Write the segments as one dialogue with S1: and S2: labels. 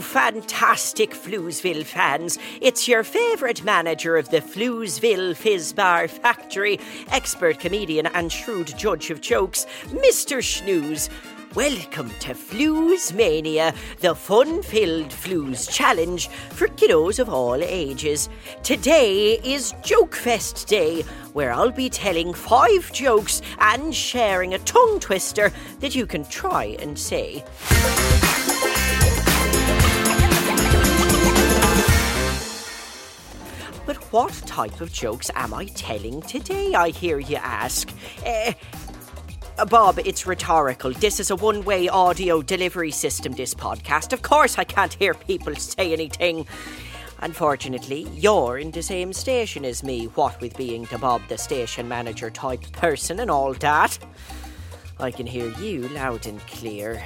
S1: fantastic Floozeville fans. It's your favourite manager of the Floozeville Fizzbar Factory, expert comedian and shrewd judge of jokes, Mr. Snooze. Welcome to Floozemania, the fun filled Flues challenge for kiddos of all ages. Today is Joke Fest Day, where I'll be telling five jokes and sharing a tongue twister that you can try and say. What type of jokes am I telling today, I hear you ask? Eh, Bob, it's rhetorical. This is a one way audio delivery system, this podcast. Of course, I can't hear people say anything. Unfortunately, you're in the same station as me, what with being the Bob the station manager type person and all that. I can hear you loud and clear.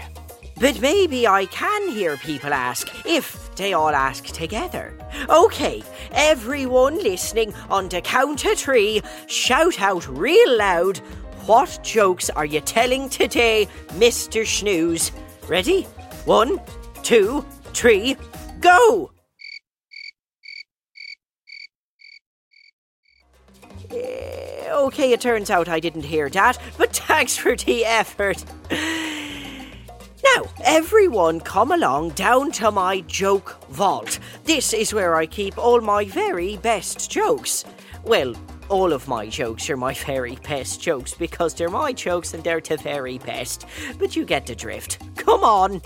S1: But maybe I can hear people ask if they all ask together. Okay, everyone listening on the count of three, shout out real loud. What jokes are you telling today, Mr. Snooze? Ready? One, two, three, go! Eh, Okay, it turns out I didn't hear that, but thanks for the effort. Now, everyone come along down to my joke vault. This is where I keep all my very best jokes. Well, all of my jokes are my very best jokes because they're my jokes and they're the very best. But you get the drift. Come on.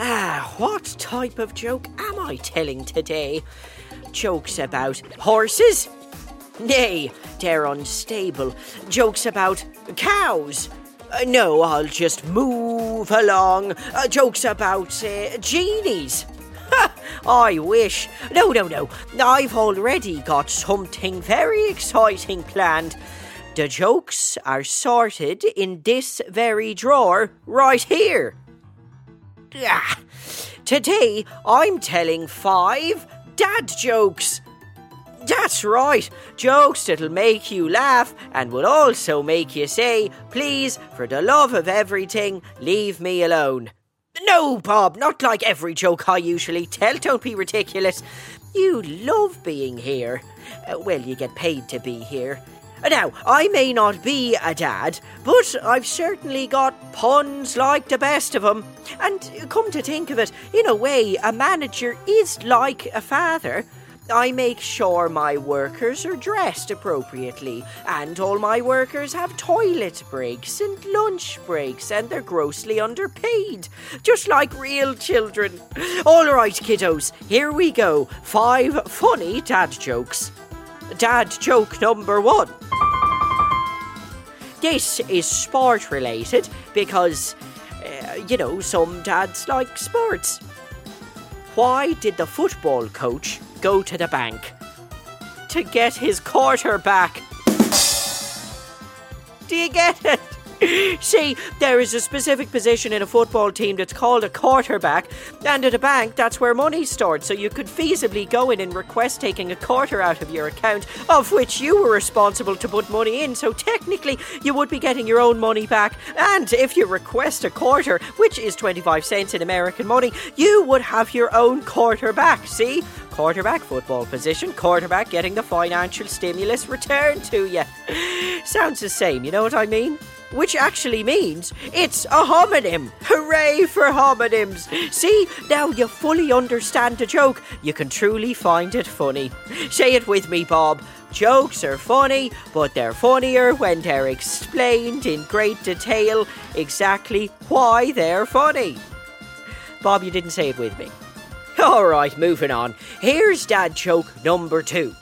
S1: Ah, what type of joke am I telling today? Jokes about horses? Nay, they're unstable. Jokes about cows? Uh, no, I'll just move along. Uh, jokes about uh, genies? Ha! I wish. No, no, no. I've already got something very exciting planned. The jokes are sorted in this very drawer right here. Ah, Today, I'm telling five dad jokes. That's right, jokes that'll make you laugh and will also make you say, please, for the love of everything, leave me alone. No, Bob, not like every joke I usually tell. Don't be ridiculous. You love being here. Uh, well, you get paid to be here. Now, I may not be a dad, but I've certainly got puns like the best of 'em. And come to think of it, in a way, a manager is like a father. I make sure my workers are dressed appropriately, and all my workers have toilet breaks and lunch breaks, and they're grossly underpaid, just like real children. All right, kiddos, here we go. Five funny dad jokes. Dad joke number one. This is sport related because, uh, you know, some dads like sports. Why did the football coach go to the bank? To get his quarterback. Do you get it? See, there is a specific position in a football team that's called a quarterback, and at a bank, that's where money's stored. So you could feasibly go in and request taking a quarter out of your account, of which you were responsible to put money in. So technically, you would be getting your own money back. And if you request a quarter, which is 25 cents in American money, you would have your own quarter back. See? Quarterback football position, quarterback getting the financial stimulus returned to you. Sounds the same, you know what I mean? Which actually means it's a homonym. Hooray for homonyms! See, now you fully understand the joke. You can truly find it funny. Say it with me, Bob. Jokes are funny, but they're funnier when they're explained in great detail exactly why they're funny. Bob, you didn't say it with me. All right, moving on. Here's dad joke number two.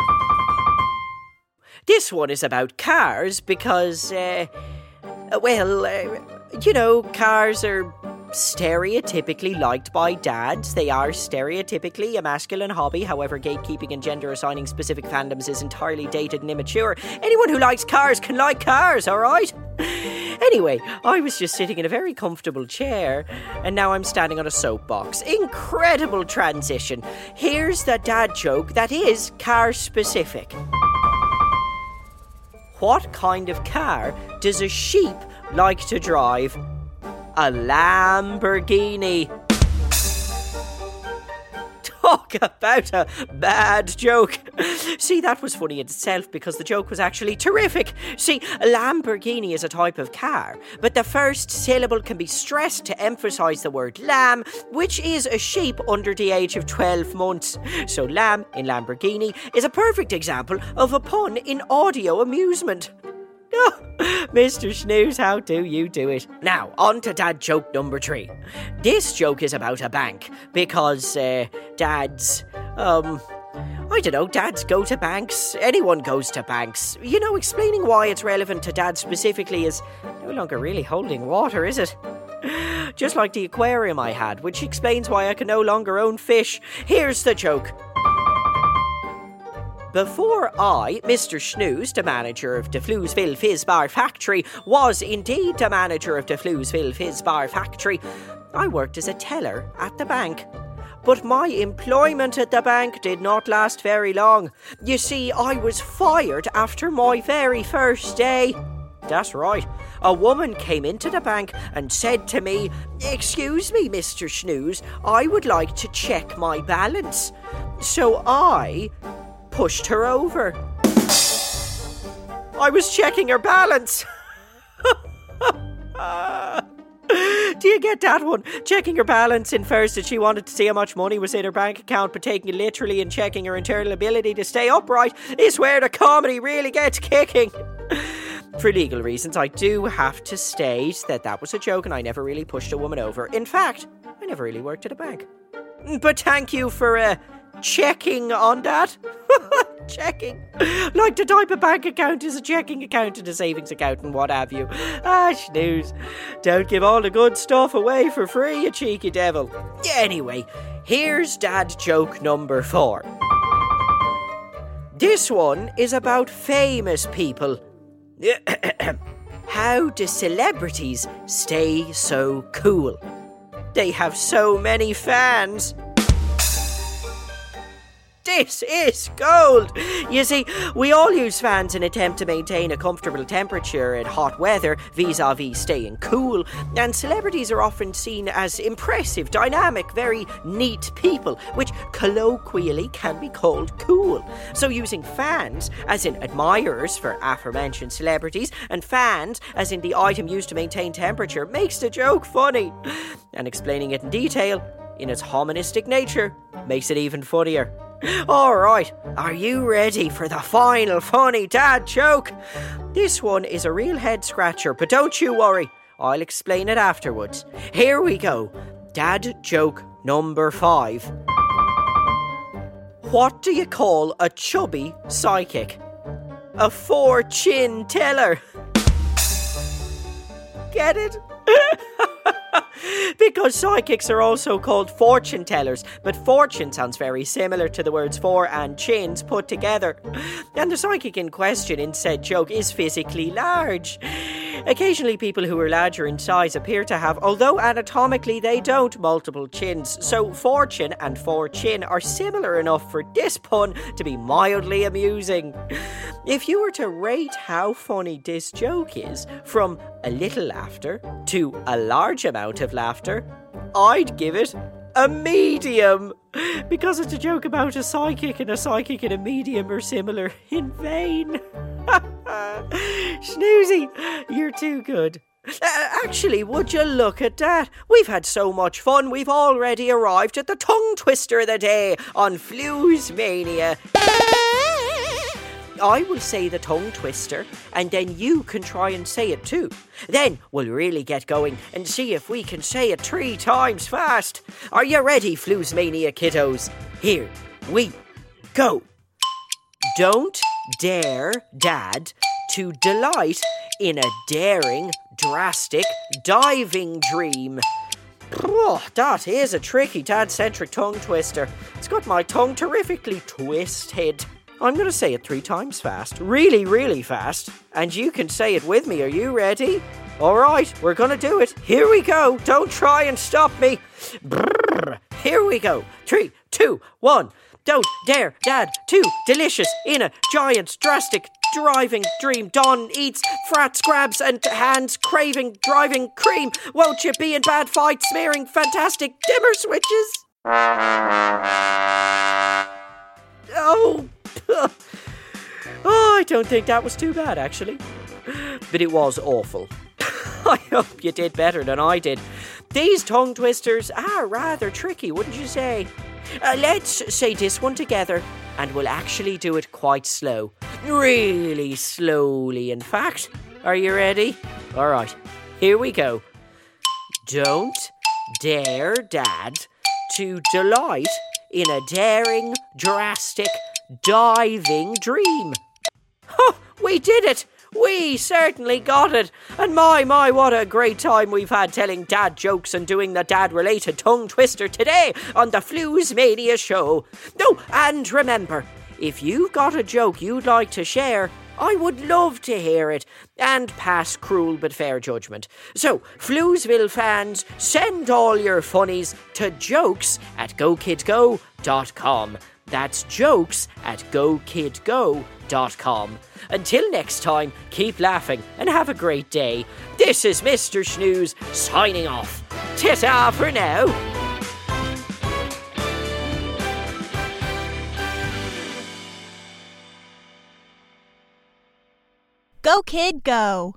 S1: This one is about cars because, uh, well, uh, you know, cars are stereotypically liked by dads. They are stereotypically a masculine hobby. However, gatekeeping and gender assigning specific fandoms is entirely dated and immature. Anyone who likes cars can like cars, all right? Anyway, I was just sitting in a very comfortable chair, and now I'm standing on a soapbox. Incredible transition. Here's the dad joke that is car specific. What kind of car does a sheep like to drive? A Lamborghini. Talk about a bad joke. See, that was funny in itself because the joke was actually terrific. See, Lamborghini is a type of car, but the first syllable can be stressed to emphasize the word lamb, which is a sheep under the age of 12 months. So, lamb in Lamborghini is a perfect example of a pun in audio amusement. Mr. Snooze, how do you do it? Now, on to dad joke number three. This joke is about a bank because uh, dads, um, I don't know, dads go to banks. Anyone goes to banks. You know, explaining why it's relevant to dad specifically is no longer really holding water, is it? Just like the aquarium I had, which explains why I can no longer own fish. Here's the joke. Before I, Mr. Snooze, the manager of the Floozeville Fizz Bar Factory, was indeed the manager of the Floozeville Fizz Bar Factory, I worked as a teller at the bank. But my employment at the bank did not last very long. You see, I was fired after my very first day. That's right. A woman came into the bank and said to me, Excuse me, Mr. Snooze, I would like to check my balance. So I pushed her over. I was checking her balance. Do you get that one? Checking her balance infers that she wanted to see how much money was in her bank account, but taking it literally and checking her internal ability to stay upright is where the comedy really gets kicking. For legal reasons, I do have to state that that was a joke and I never really pushed a woman over. In fact, I never really worked at a bank. But thank you for uh, checking on that. checking. Like the type of bank account is a checking account and a savings account and what have you. Ah, snooze. Don't give all the good stuff away for free, you cheeky devil. Anyway, here's dad joke number four. This one is about famous people. How do celebrities stay so cool? They have so many fans. This is gold! You see, we all use fans in attempt to maintain a comfortable temperature in hot weather, vis-a-vis staying cool, and celebrities are often seen as impressive, dynamic, very neat people, which colloquially can be called cool. So using fans, as in admirers for aforementioned celebrities, and fans, as in the item used to maintain temperature, makes the joke funny. And explaining it in detail, in its hoministic nature, makes it even funnier. All right, are you ready for the final funny dad joke? This one is a real head scratcher, but don't you worry, I'll explain it afterwards. Here we go. Dad joke number five. What do you call a chubby psychic? A four chin teller. Get it? because psychics are also called fortune tellers, but fortune sounds very similar to the words for and chins put together. And the psychic in question in said joke is physically large. Occasionally, people who are larger in size appear to have, although anatomically they don't, multiple chins. So, fortune and fortune are similar enough for this pun to be mildly amusing. If you were to rate how funny this joke is, from a little laughter to a large amount of laughter, I'd give it a medium because it's a joke about a psychic and a psychic and a medium are similar in vain. Snoozy, you're too good. Uh, actually, would you look at that? We've had so much fun, we've already arrived at the tongue twister of the day on Floozemania. I will say the tongue twister, and then you can try and say it too. Then we'll really get going and see if we can say it three times fast. Are you ready, Floozemania kiddos? Here we go. Don't dare, Dad, to delight in a daring, drastic, diving dream. Oh, that is a tricky dad centric tongue twister. It's got my tongue terrifically twisted. I'm going to say it three times fast. Really, really fast. And you can say it with me. Are you ready? All right, we're going to do it. Here we go. Don't try and stop me. Brrr. Here we go. Three, two, one. Don't dare, Dad, too delicious in a giant, drastic, driving dream. Don eats frats, grabs, and hands craving driving cream. Won't you be in bad fight smearing fantastic dimmer switches? Don't think that was too bad actually, but it was awful. I hope you did better than I did. These tongue twisters are rather tricky, wouldn't you say? Uh, let's say this one together, and we'll actually do it quite slow. Really slowly, in fact. Are you ready? All right, here we go. Don't dare dad to delight in a daring, drastic, diving dream. Oh, we did it! We certainly got it. And my, my, what a great time we've had telling dad jokes and doing the dad related tongue twister today on the Floozemania show. No, and remember, if you've got a joke you'd like to share, I would love to hear it and pass cruel but fair judgment. So, Floozeville fans, send all your funnies to jokes at gokidgo.com. That's jokes at gokidgo.com. Until next time, keep laughing and have a great day. This is Mr. Snooze signing off. Ta for now.
S2: Go, kid, go.